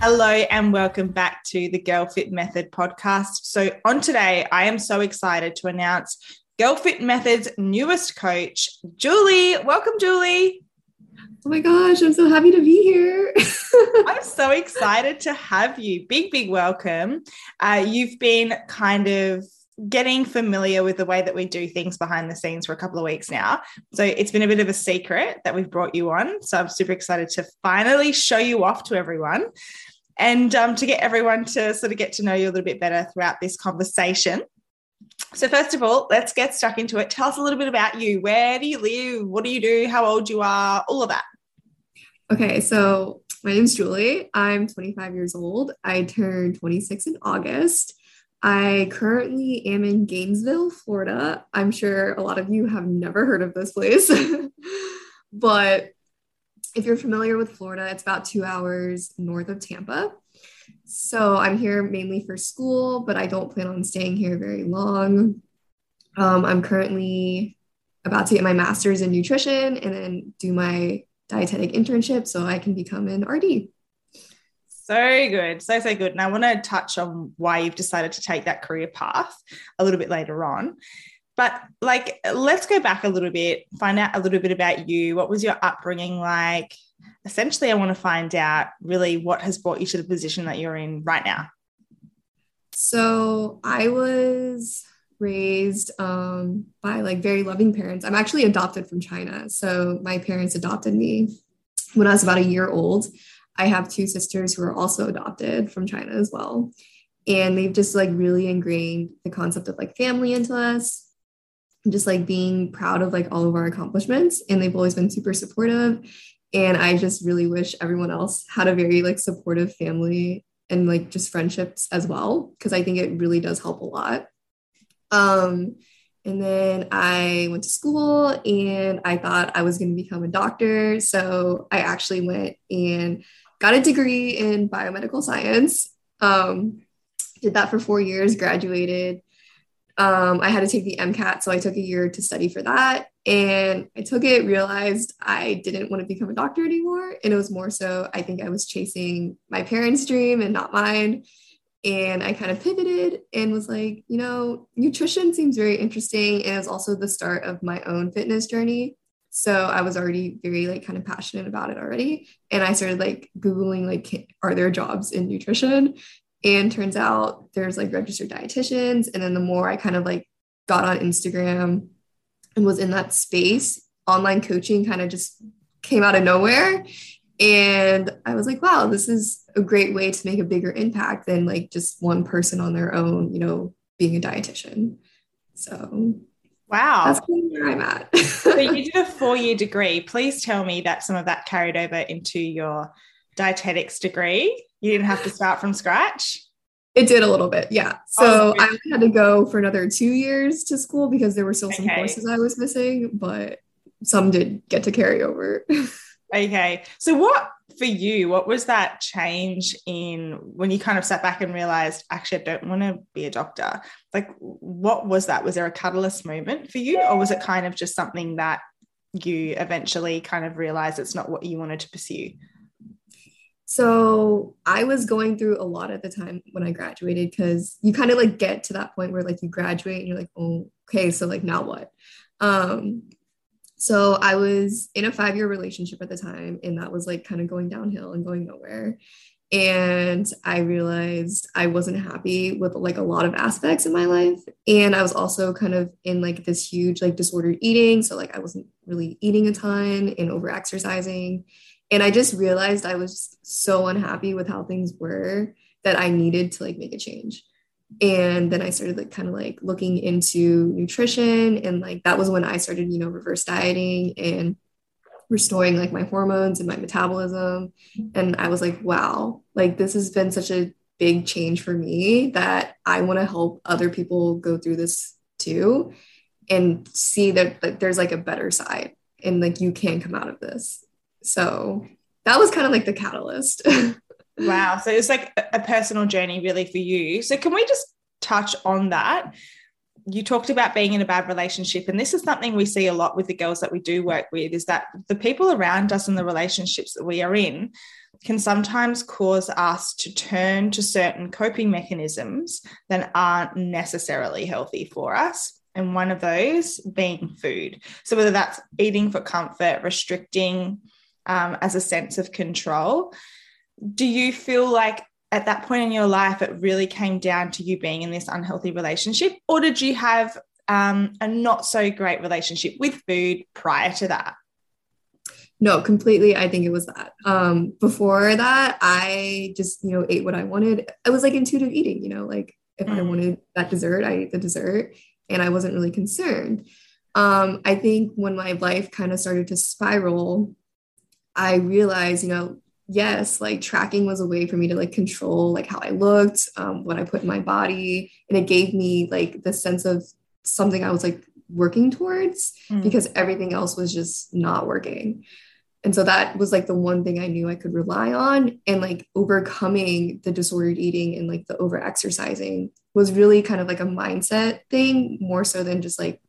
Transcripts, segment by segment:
Hello, and welcome back to the Girl Fit Method podcast. So, on today, I am so excited to announce Girl Fit Method's newest coach, Julie. Welcome, Julie. Oh my gosh, I'm so happy to be here. I'm so excited to have you. Big, big welcome. Uh, you've been kind of getting familiar with the way that we do things behind the scenes for a couple of weeks now. So it's been a bit of a secret that we've brought you on. So I'm super excited to finally show you off to everyone and um, to get everyone to sort of get to know you a little bit better throughout this conversation. So, first of all, let's get stuck into it. Tell us a little bit about you. Where do you live? What do you do? How old you are? All of that. Okay, so my name's Julie. I'm 25 years old. I turned 26 in August. I currently am in Gainesville, Florida. I'm sure a lot of you have never heard of this place, but if you're familiar with Florida, it's about two hours north of Tampa. So I'm here mainly for school, but I don't plan on staying here very long. Um, I'm currently about to get my master's in nutrition and then do my dietetic internship so I can become an RD. So good. So, so good. And I want to touch on why you've decided to take that career path a little bit later on. But like, let's go back a little bit, find out a little bit about you. What was your upbringing like? Essentially, I want to find out really what has brought you to the position that you're in right now. So I was raised um, by like very loving parents. I'm actually adopted from China. So my parents adopted me when I was about a year old. I have two sisters who are also adopted from China as well. And they've just like really ingrained the concept of like family into us. Just like being proud of like all of our accomplishments and they've always been super supportive. And i just really wish everyone else had a very like supportive family and like just friendships as well because i think it really does help a lot. Um and then i went to school and i thought i was going to become a doctor. So i actually went and got a degree in biomedical science um did that for four years graduated um, I had to take the MCAT, so I took a year to study for that. And I took it, realized I didn't want to become a doctor anymore. And it was more so, I think I was chasing my parents' dream and not mine. And I kind of pivoted and was like, you know, nutrition seems very interesting. And it was also the start of my own fitness journey. So I was already very like kind of passionate about it already. And I started like Googling like, are there jobs in nutrition? And turns out there's like registered dietitians. And then the more I kind of like got on Instagram and was in that space, online coaching kind of just came out of nowhere. And I was like, wow, this is a great way to make a bigger impact than like just one person on their own, you know, being a dietitian. So Wow. That's where I'm at. so you did a four-year degree. Please tell me that some of that carried over into your dietetics degree. You didn't have to start from scratch? It did a little bit, yeah. So oh, I had to go for another two years to school because there were still some okay. courses I was missing, but some did get to carry over. okay. So what for you, what was that change in when you kind of sat back and realized, actually, I don't want to be a doctor? Like, what was that? Was there a catalyst moment for you, or was it kind of just something that you eventually kind of realized it's not what you wanted to pursue? So I was going through a lot at the time when I graduated because you kind of like get to that point where like you graduate and you're like, oh, okay, so like now what? Um, so I was in a five year relationship at the time, and that was like kind of going downhill and going nowhere. And I realized I wasn't happy with like a lot of aspects in my life. And I was also kind of in like this huge like disordered eating. So like I wasn't really eating a ton and over exercising and i just realized i was so unhappy with how things were that i needed to like make a change and then i started like kind of like looking into nutrition and like that was when i started you know reverse dieting and restoring like my hormones and my metabolism and i was like wow like this has been such a big change for me that i want to help other people go through this too and see that, that there's like a better side and like you can come out of this. So that was kind of like the catalyst. wow. So it's like a personal journey really for you. So can we just touch on that? You talked about being in a bad relationship, and this is something we see a lot with the girls that we do work with is that the people around us and the relationships that we are in can sometimes cause us to turn to certain coping mechanisms that aren't necessarily healthy for us and one of those being food. So, whether that's eating for comfort, restricting um, as a sense of control, do you feel like at that point in your life it really came down to you being in this unhealthy relationship, or did you have um, a not so great relationship with food prior to that? No, completely. I think it was that. Um, before that, I just, you know, ate what I wanted. I was like intuitive eating, you know, like if mm. I wanted that dessert, I ate the dessert and I wasn't really concerned. Um, I think when my life kind of started to spiral, I realized, you know, yes, like tracking was a way for me to like control like how I looked, um, what I put in my body, and it gave me like the sense of something I was like working towards mm. because everything else was just not working. And so that was like the one thing I knew I could rely on. And like overcoming the disordered eating and like the over exercising was really kind of like a mindset thing more so than just like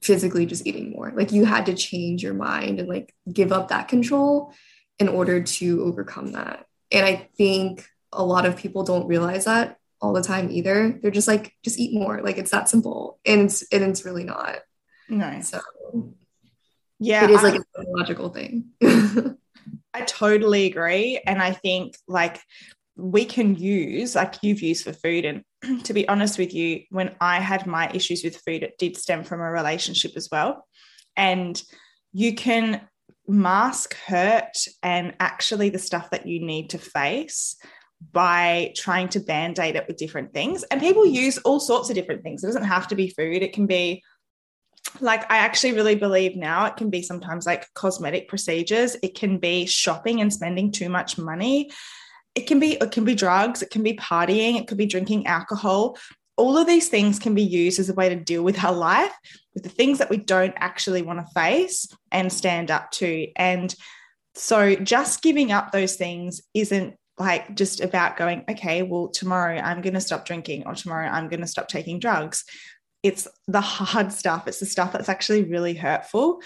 physically just eating more. Like you had to change your mind and like give up that control in order to overcome that. And I think a lot of people don't realize that all the time either. They're just like, just eat more. Like it's that simple. And it's and it's really not. Nice. So yeah. It is like I, a logical thing. I totally agree. And I think like we can use, like you've used for food. And to be honest with you, when I had my issues with food, it did stem from a relationship as well. And you can mask hurt and actually the stuff that you need to face by trying to band aid it with different things. And people mm. use all sorts of different things. It doesn't have to be food, it can be like I actually really believe now it can be sometimes like cosmetic procedures, it can be shopping and spending too much money. It can be it can be drugs, it can be partying, it could be drinking alcohol. All of these things can be used as a way to deal with our life, with the things that we don't actually want to face and stand up to. And so just giving up those things isn't like just about going, okay, well, tomorrow I'm going to stop drinking or tomorrow I'm going to stop taking drugs it's the hard stuff, it's the stuff that's actually really hurtful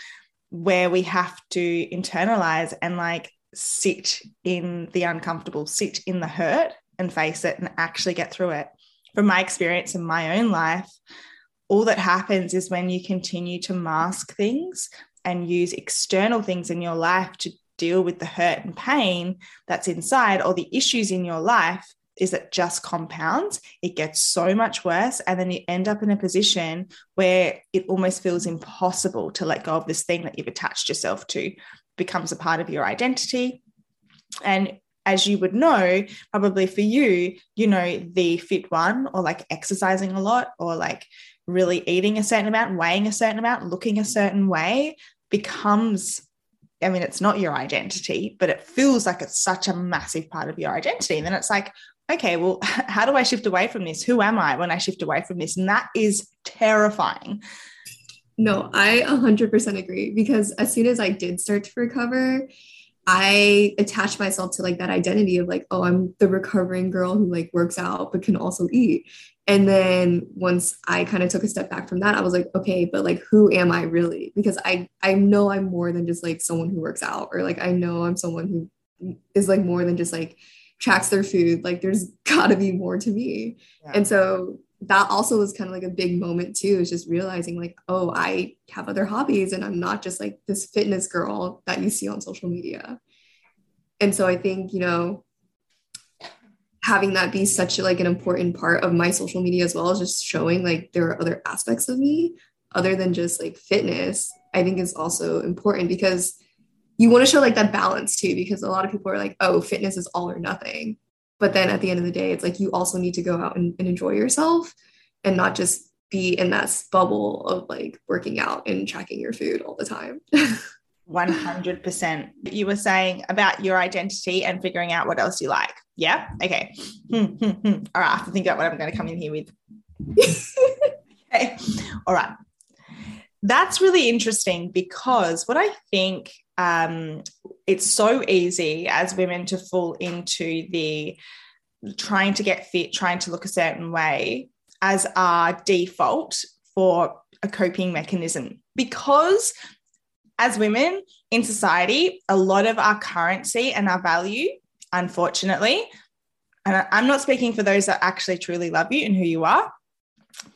where we have to internalize and like sit in the uncomfortable, sit in the hurt and face it and actually get through it. From my experience in my own life, all that happens is when you continue to mask things and use external things in your life to deal with the hurt and pain that's inside or the issues in your life, is it just compounds. It gets so much worse and then you end up in a position where it almost feels impossible to let go of this thing that you've attached yourself to. Becomes a part of your identity. And as you would know probably for you you know the fit one or like exercising a lot or like really eating a certain amount weighing a certain amount looking a certain way becomes I mean, it's not your identity, but it feels like it's such a massive part of your identity. And then it's like, okay, well, how do I shift away from this? Who am I when I shift away from this? And that is terrifying. No, I 100% agree because as soon as I did start to recover, I attach myself to like that identity of like, oh, I'm the recovering girl who like works out but can also eat. And then once I kind of took a step back from that, I was like, okay, but like who am I really? Because I I know I'm more than just like someone who works out or like I know I'm someone who is like more than just like tracks their food. Like there's got to be more to me. Yeah. And so that also was kind of like a big moment too, is just realizing like, oh, I have other hobbies and I'm not just like this fitness girl that you see on social media. And so I think, you know, having that be such like an important part of my social media as well as just showing like there are other aspects of me other than just like fitness, I think is also important because you want to show like that balance too, because a lot of people are like, oh, fitness is all or nothing. But then at the end of the day, it's like you also need to go out and, and enjoy yourself and not just be in that bubble of like working out and tracking your food all the time. 100%. You were saying about your identity and figuring out what else you like. Yeah. Okay. Hmm, hmm, hmm. All right. I have to think about what I'm going to come in here with. Okay. All right. That's really interesting because what I think um, it's so easy as women to fall into the trying to get fit, trying to look a certain way as our default for a coping mechanism. Because as women in society, a lot of our currency and our value, unfortunately, and I'm not speaking for those that actually truly love you and who you are,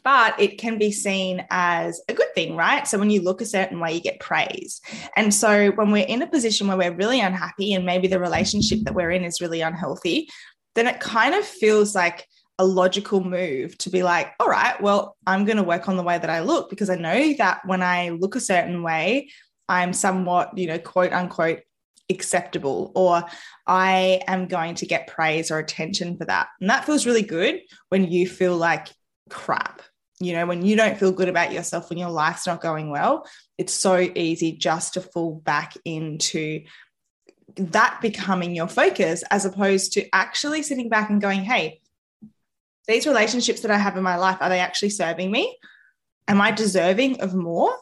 but it can be seen as a good thing, right? So when you look a certain way, you get praise. And so when we're in a position where we're really unhappy and maybe the relationship that we're in is really unhealthy, then it kind of feels like a logical move to be like, all right, well, I'm going to work on the way that I look because I know that when I look a certain way, I'm somewhat, you know, quote unquote, acceptable or I am going to get praise or attention for that. And that feels really good when you feel like crap. You know, when you don't feel good about yourself, when your life's not going well, it's so easy just to fall back into that becoming your focus as opposed to actually sitting back and going, hey, these relationships that I have in my life, are they actually serving me? Am I deserving of more?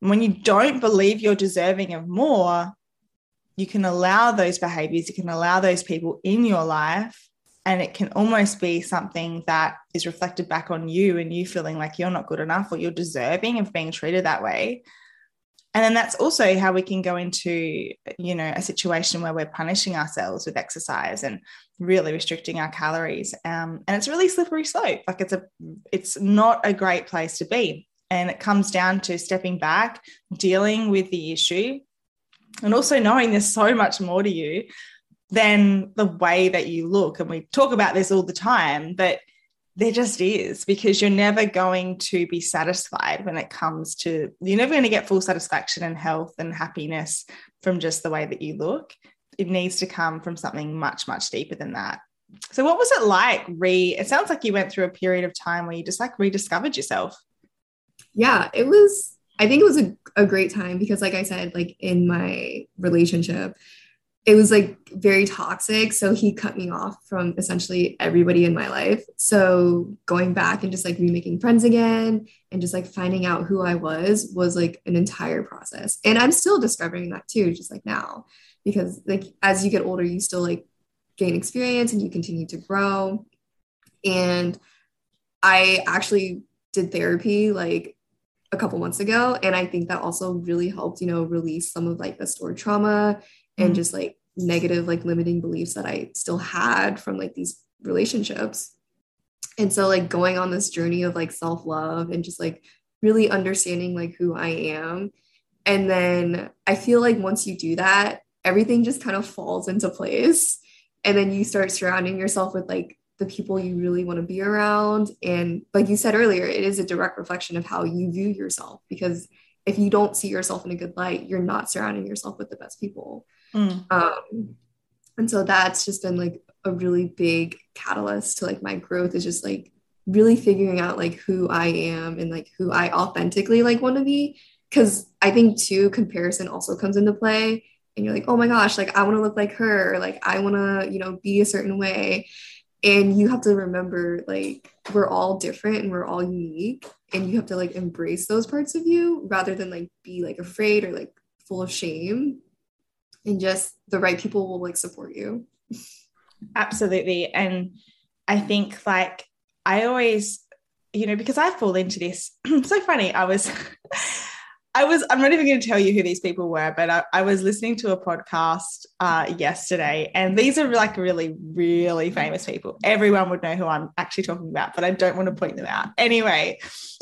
And when you don't believe you're deserving of more, you can allow those behaviors, you can allow those people in your life, and it can almost be something that is reflected back on you and you feeling like you're not good enough or you're deserving of being treated that way. And then that's also how we can go into, you know, a situation where we're punishing ourselves with exercise and really restricting our calories. Um, and it's a really slippery slope. Like it's a, it's not a great place to be. And it comes down to stepping back, dealing with the issue, and also knowing there's so much more to you than the way that you look. And we talk about this all the time, but there just is because you're never going to be satisfied when it comes to, you're never going to get full satisfaction and health and happiness from just the way that you look. It needs to come from something much, much deeper than that. So, what was it like? Re, it sounds like you went through a period of time where you just like rediscovered yourself yeah, it was, I think it was a, a great time because, like I said, like in my relationship, it was like very toxic. So he cut me off from essentially everybody in my life. So going back and just like remaking friends again and just like finding out who I was was like an entire process. And I'm still discovering that too, just like now, because like as you get older, you still like gain experience and you continue to grow. And I actually did therapy like a couple months ago and i think that also really helped you know release some of like the stored trauma and mm-hmm. just like negative like limiting beliefs that i still had from like these relationships and so like going on this journey of like self-love and just like really understanding like who i am and then i feel like once you do that everything just kind of falls into place and then you start surrounding yourself with like the people you really want to be around. And like you said earlier, it is a direct reflection of how you view yourself because if you don't see yourself in a good light, you're not surrounding yourself with the best people. Mm. Um, and so that's just been like a really big catalyst to like my growth is just like really figuring out like who I am and like who I authentically like want to be. Cause I think too, comparison also comes into play. And you're like, oh my gosh, like I want to look like her, like I want to, you know, be a certain way and you have to remember like we're all different and we're all unique and you have to like embrace those parts of you rather than like be like afraid or like full of shame and just the right people will like support you absolutely and i think like i always you know because i fall into this so funny i was I was, I'm not even going to tell you who these people were, but I, I was listening to a podcast uh, yesterday, and these are like really, really famous people. Everyone would know who I'm actually talking about, but I don't want to point them out. Anyway,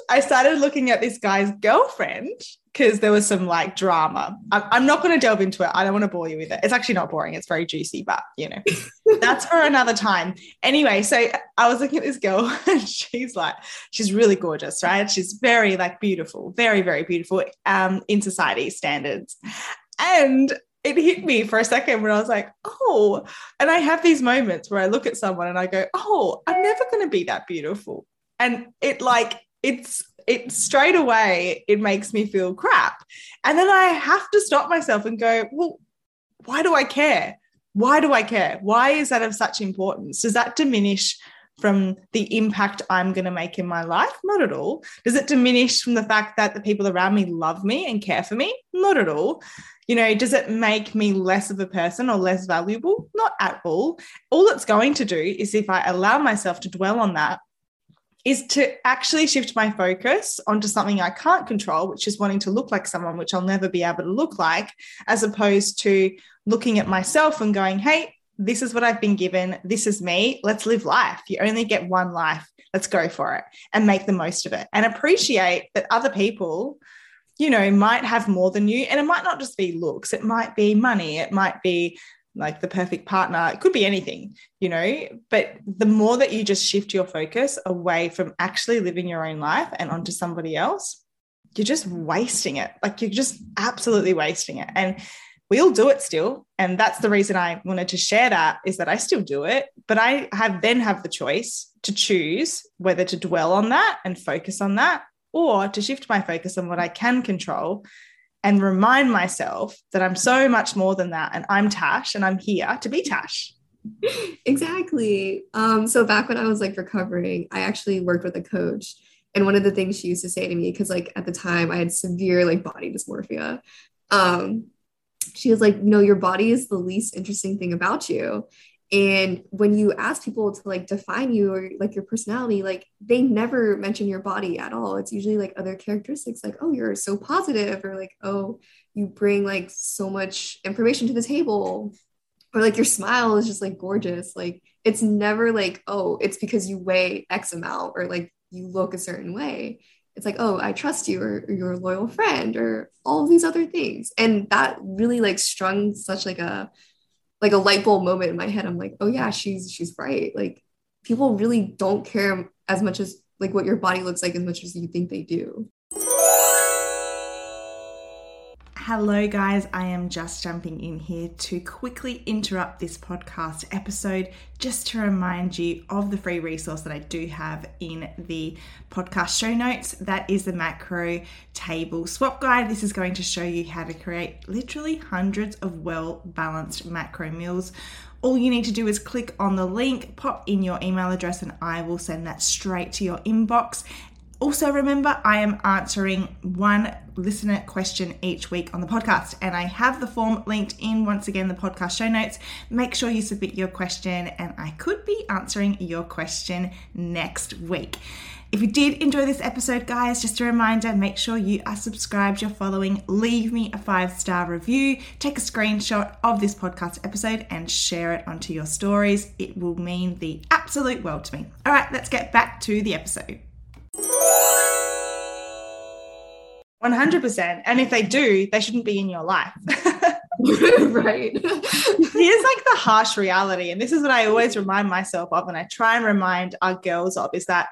I started looking at this guy's girlfriend because there was some like drama. I'm, not going to delve into it. I don't want to bore you with it. It's actually not boring. It's very juicy, but you know, that's for another time. Anyway, so I was looking at this girl and she's like, she's really gorgeous, right? She's very like beautiful, very, very beautiful um, in society standards. And it hit me for a second when I was like, oh, and I have these moments where I look at someone and I go, oh, I'm never going to be that beautiful. And it like, it's it straight away it makes me feel crap and then i have to stop myself and go well why do i care why do i care why is that of such importance does that diminish from the impact I'm going to make in my life? Not at all. Does it diminish from the fact that the people around me love me and care for me? Not at all. You know, does it make me less of a person or less valuable? Not at all. All it's going to do is if I allow myself to dwell on that, is to actually shift my focus onto something I can't control, which is wanting to look like someone, which I'll never be able to look like, as opposed to looking at myself and going, hey, this is what I've been given. This is me. Let's live life. You only get one life. Let's go for it and make the most of it and appreciate that other people, you know, might have more than you. And it might not just be looks, it might be money, it might be like the perfect partner. It could be anything, you know, but the more that you just shift your focus away from actually living your own life and onto somebody else, you're just wasting it. Like you're just absolutely wasting it. And we all do it still. And that's the reason I wanted to share that is that I still do it, but I have then have the choice to choose whether to dwell on that and focus on that or to shift my focus on what I can control and remind myself that I'm so much more than that. And I'm Tash and I'm here to be Tash. Exactly. Um, so back when I was like recovering, I actually worked with a coach. And one of the things she used to say to me, because like at the time I had severe like body dysmorphia. Um, she was like, you know, your body is the least interesting thing about you. And when you ask people to like define you or like your personality, like they never mention your body at all. It's usually like other characteristics, like, oh, you're so positive, or like, oh, you bring like so much information to the table, or like your smile is just like gorgeous. Like it's never like, oh, it's because you weigh X amount or like you look a certain way. It's like, oh, I trust you, or, or you're a loyal friend, or all these other things. And that really like strung such like a like a light bulb moment in my head. I'm like, oh yeah, she's she's right. Like people really don't care as much as like what your body looks like as much as you think they do. Hello, guys. I am just jumping in here to quickly interrupt this podcast episode just to remind you of the free resource that I do have in the podcast show notes. That is the macro table swap guide. This is going to show you how to create literally hundreds of well balanced macro meals. All you need to do is click on the link, pop in your email address, and I will send that straight to your inbox. Also, remember, I am answering one listener question each week on the podcast, and I have the form linked in once again the podcast show notes. Make sure you submit your question, and I could be answering your question next week. If you did enjoy this episode, guys, just a reminder make sure you are subscribed, you're following, leave me a five star review, take a screenshot of this podcast episode, and share it onto your stories. It will mean the absolute world to me. All right, let's get back to the episode. 100%. And if they do, they shouldn't be in your life. right. Here's like the harsh reality. And this is what I always remind myself of, and I try and remind our girls of is that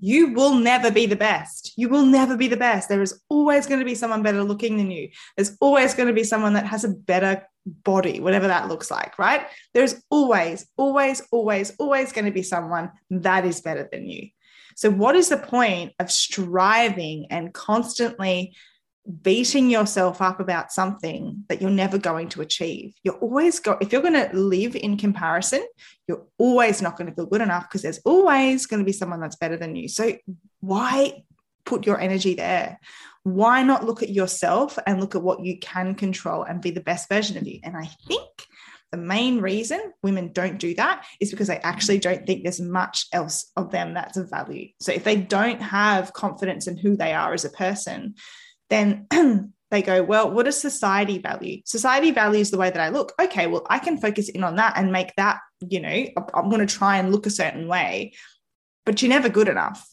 you will never be the best. You will never be the best. There is always going to be someone better looking than you. There's always going to be someone that has a better body, whatever that looks like, right? There's always, always, always, always going to be someone that is better than you. So, what is the point of striving and constantly beating yourself up about something that you're never going to achieve? You're always go if you're going to live in comparison, you're always not going to feel good enough because there's always going to be someone that's better than you. So, why put your energy there? Why not look at yourself and look at what you can control and be the best version of you? And I think the main reason women don't do that is because they actually mm. don't think there's much else of them that's of value. So if they don't have confidence in who they are as a person, then they go, well, what does society value? Society values the way that I look. Okay, well, I can focus in on that and make that, you know, I'm going to try and look a certain way, but you're never good enough.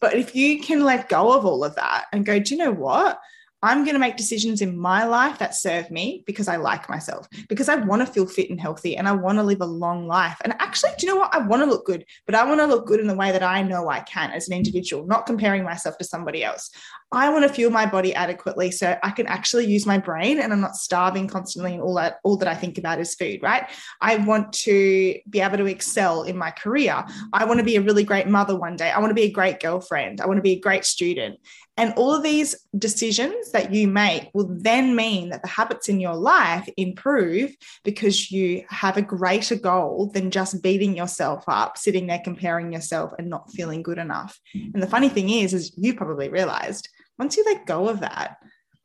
But if you can let go of all of that and go, do you know what? I'm going to make decisions in my life that serve me because I like myself, because I want to feel fit and healthy and I want to live a long life. And actually, do you know what? I want to look good, but I want to look good in the way that I know I can as an individual, not comparing myself to somebody else. I want to fuel my body adequately so I can actually use my brain and I'm not starving constantly and all that all that I think about is food, right? I want to be able to excel in my career. I want to be a really great mother one day. I want to be a great girlfriend. I want to be a great student. And all of these decisions that you make will then mean that the habits in your life improve because you have a greater goal than just beating yourself up, sitting there comparing yourself and not feeling good enough. Hmm. And the funny thing is, is you probably realized once you let go of that,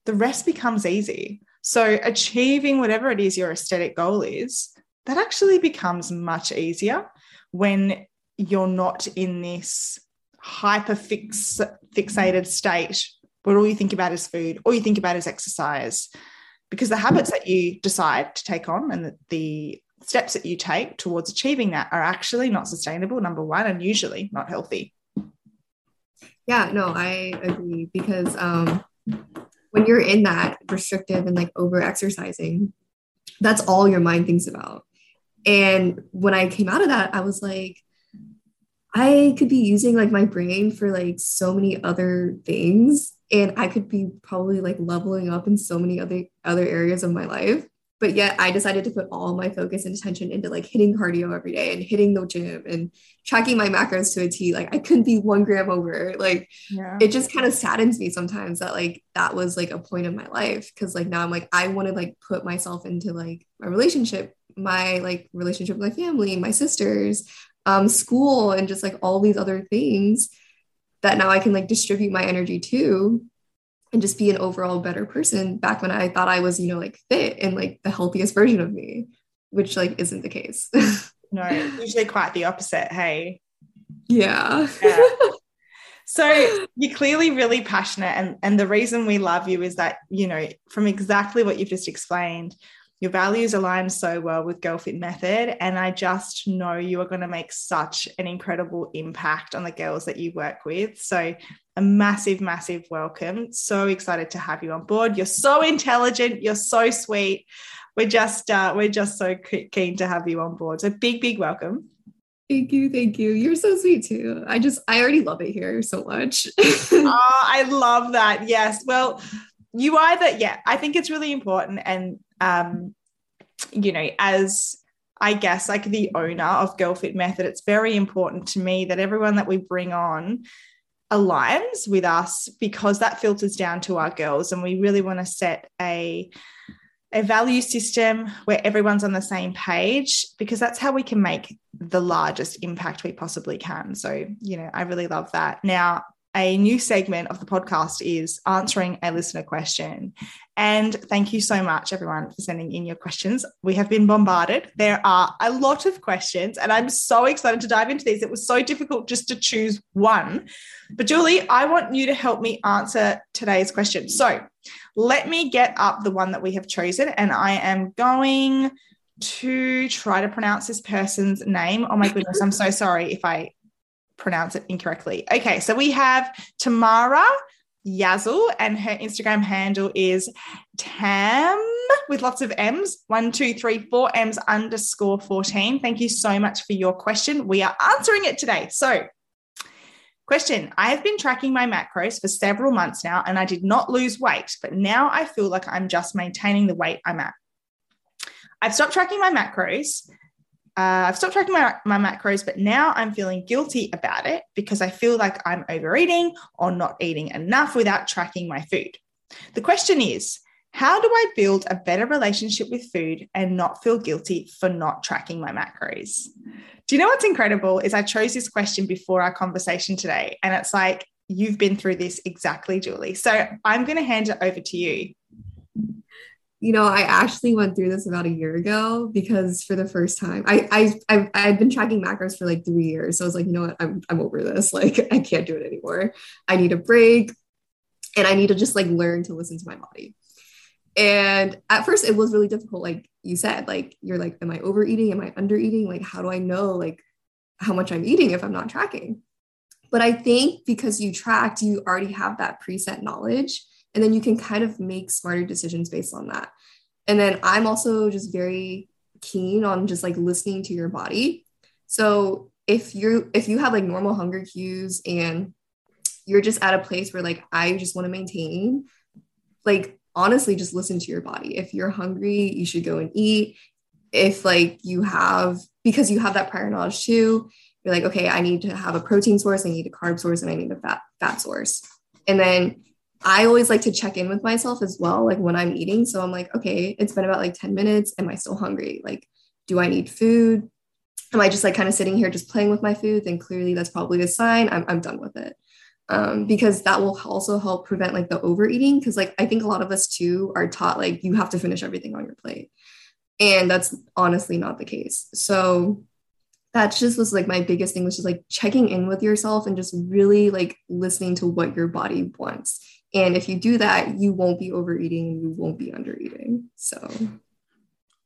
the rest becomes easy. So achieving whatever it is your aesthetic goal is, that actually becomes much easier when you're not in this hyper fix, fixated state where all you think about is food, all you think about is exercise. Because the habits that you decide to take on and the, steps that you take towards achieving that are actually not sustainable, number one, and usually not healthy. Yeah, no, I agree because um, when you're in that restrictive and like over exercising, that's all your mind thinks about. And when I came out of that, I was like, I could be using like my brain for like so many other things and I could be probably like leveling up in so many other other areas of my life. But yet I decided to put all my focus and attention into like hitting cardio every day and hitting the gym and tracking my macros to a T. Like I couldn't be one gram over. Like yeah. it just kind of saddens me sometimes that like that was like a point in my life. Cause like now I'm like, I want to like put myself into like my relationship, my like relationship with my family, my sisters, um, school and just like all these other things that now I can like distribute my energy to and just be an overall better person back when I thought I was, you know, like fit and like the healthiest version of me, which like isn't the case. no, usually quite the opposite. Hey. Yeah. yeah. So you're clearly really passionate. And, and the reason we love you is that, you know, from exactly what you've just explained, your values align so well with Girl Fit Method. And I just know you are going to make such an incredible impact on the girls that you work with. So, a massive, massive welcome. So excited to have you on board. You're so intelligent. You're so sweet. We're just, uh, we're just so keen to have you on board. So, big, big welcome. Thank you. Thank you. You're so sweet too. I just, I already love it here so much. oh, I love that. Yes. Well, you either, yeah, I think it's really important. And um, you know, as I guess like the owner of Girl Fit Method, it's very important to me that everyone that we bring on aligns with us because that filters down to our girls. And we really want to set a a value system where everyone's on the same page because that's how we can make the largest impact we possibly can. So, you know, I really love that. Now, a new segment of the podcast is answering a listener question. And thank you so much, everyone, for sending in your questions. We have been bombarded. There are a lot of questions, and I'm so excited to dive into these. It was so difficult just to choose one. But, Julie, I want you to help me answer today's question. So, let me get up the one that we have chosen, and I am going to try to pronounce this person's name. Oh my goodness, I'm so sorry if I pronounce it incorrectly. Okay, so we have Tamara Yazul, and her Instagram handle is Tam with lots of M's, one, two, three, four M's underscore 14. Thank you so much for your question. We are answering it today. So, question I have been tracking my macros for several months now, and I did not lose weight, but now I feel like I'm just maintaining the weight I'm at. I've stopped tracking my macros uh, I've stopped tracking my, my macros, but now I'm feeling guilty about it because I feel like I'm overeating or not eating enough without tracking my food. The question is, how do I build a better relationship with food and not feel guilty for not tracking my macros? Do you know what's incredible? Is I chose this question before our conversation today, and it's like you've been through this exactly, Julie. So I'm going to hand it over to you you know, I actually went through this about a year ago because for the first time, I I I've, been tracking macros for like three years. So I was like, you know what, I'm I'm over this. Like, I can't do it anymore. I need a break, and I need to just like learn to listen to my body. And at first, it was really difficult. Like you said, like you're like, am I overeating? Am I undereating? Like, how do I know like how much I'm eating if I'm not tracking? But I think because you tracked, you already have that preset knowledge and then you can kind of make smarter decisions based on that. And then i'm also just very keen on just like listening to your body. So if you're if you have like normal hunger cues and you're just at a place where like i just want to maintain like honestly just listen to your body. If you're hungry you should go and eat. If like you have because you have that prior knowledge too you're like okay i need to have a protein source i need a carb source and i need a fat fat source. And then I always like to check in with myself as well, like when I'm eating. So I'm like, okay, it's been about like 10 minutes. Am I still hungry? Like, do I need food? Am I just like kind of sitting here just playing with my food? Then clearly that's probably a sign I'm, I'm done with it. Um, because that will also help prevent like the overeating. Cause like I think a lot of us too are taught like you have to finish everything on your plate. And that's honestly not the case. So that just was like my biggest thing was just like checking in with yourself and just really like listening to what your body wants and if you do that, you won't be overeating you won't be undereating. So,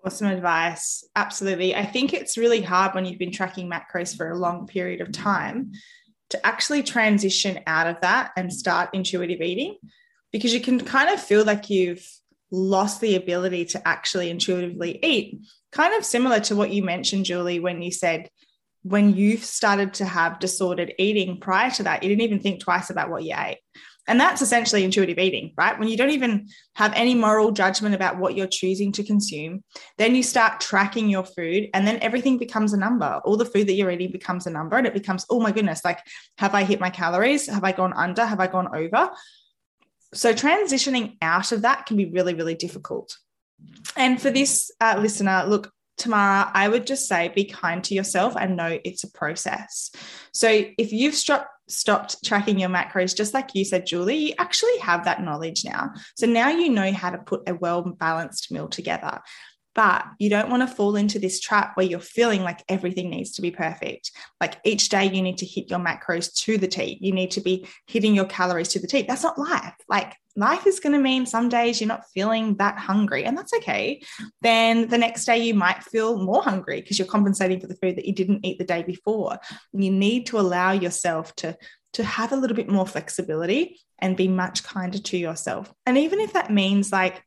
awesome advice. Absolutely. I think it's really hard when you've been tracking macros for a long period of time to actually transition out of that and start intuitive eating because you can kind of feel like you've lost the ability to actually intuitively eat. Kind of similar to what you mentioned, Julie, when you said, when you've started to have disordered eating prior to that, you didn't even think twice about what you ate. And that's essentially intuitive eating, right? When you don't even have any moral judgment about what you're choosing to consume, then you start tracking your food and then everything becomes a number. All the food that you're eating becomes a number and it becomes, oh my goodness, like, have I hit my calories? Have I gone under? Have I gone over? So transitioning out of that can be really, really difficult. And for this uh, listener, look, Tamara, I would just say be kind to yourself and know it's a process. So if you've stopped stopped tracking your macros, just like you said, Julie, you actually have that knowledge now. So now you know how to put a well balanced meal together. But you don't want to fall into this trap where you're feeling like everything needs to be perfect. Like each day you need to hit your macros to the T. You need to be hitting your calories to the T. That's not life. Like life is going to mean some days you're not feeling that hungry, and that's okay. Then the next day you might feel more hungry because you're compensating for the food that you didn't eat the day before. You need to allow yourself to to have a little bit more flexibility and be much kinder to yourself. And even if that means like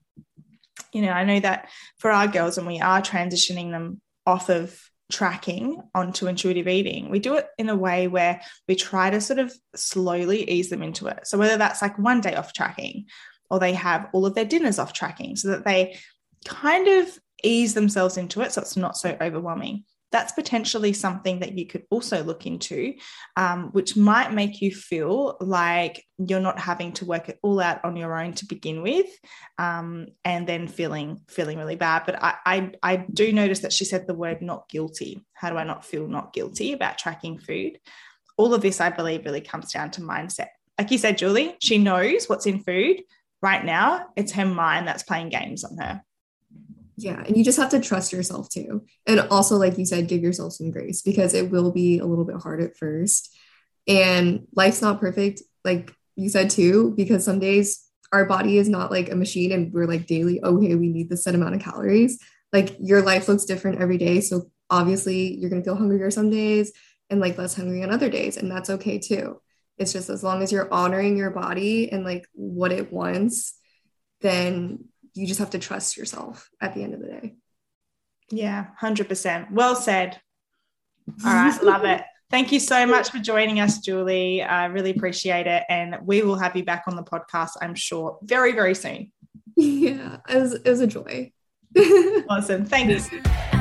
you know, I know that for our girls, and we are transitioning them off of tracking onto intuitive eating, we do it in a way where we try to sort of slowly ease them into it. So whether that's like one day off tracking or they have all of their dinners off tracking so that they kind of ease themselves into it so it's not so overwhelming that's potentially something that you could also look into, um, which might make you feel like you're not having to work it all out on your own to begin with, um, and then feeling feeling really bad. But I, I I do notice that she said the word not guilty. How do I not feel not guilty about tracking food? All of this, I believe, really comes down to mindset. Like you said, Julie, she knows what's in food right now. It's her mind that's playing games on her. Yeah. And you just have to trust yourself too. And also, like you said, give yourself some grace because it will be a little bit hard at first. And life's not perfect, like you said too, because some days our body is not like a machine and we're like daily, okay, we need this set amount of calories. Like your life looks different every day. So obviously you're going to feel hungrier some days and like less hungry on other days. And that's okay too. It's just as long as you're honoring your body and like what it wants, then you just have to trust yourself at the end of the day. Yeah, 100%. Well said. All right, love it. Thank you so much for joining us, Julie. I really appreciate it. And we will have you back on the podcast, I'm sure, very, very soon. Yeah, it was, it was a joy. awesome. Thanks.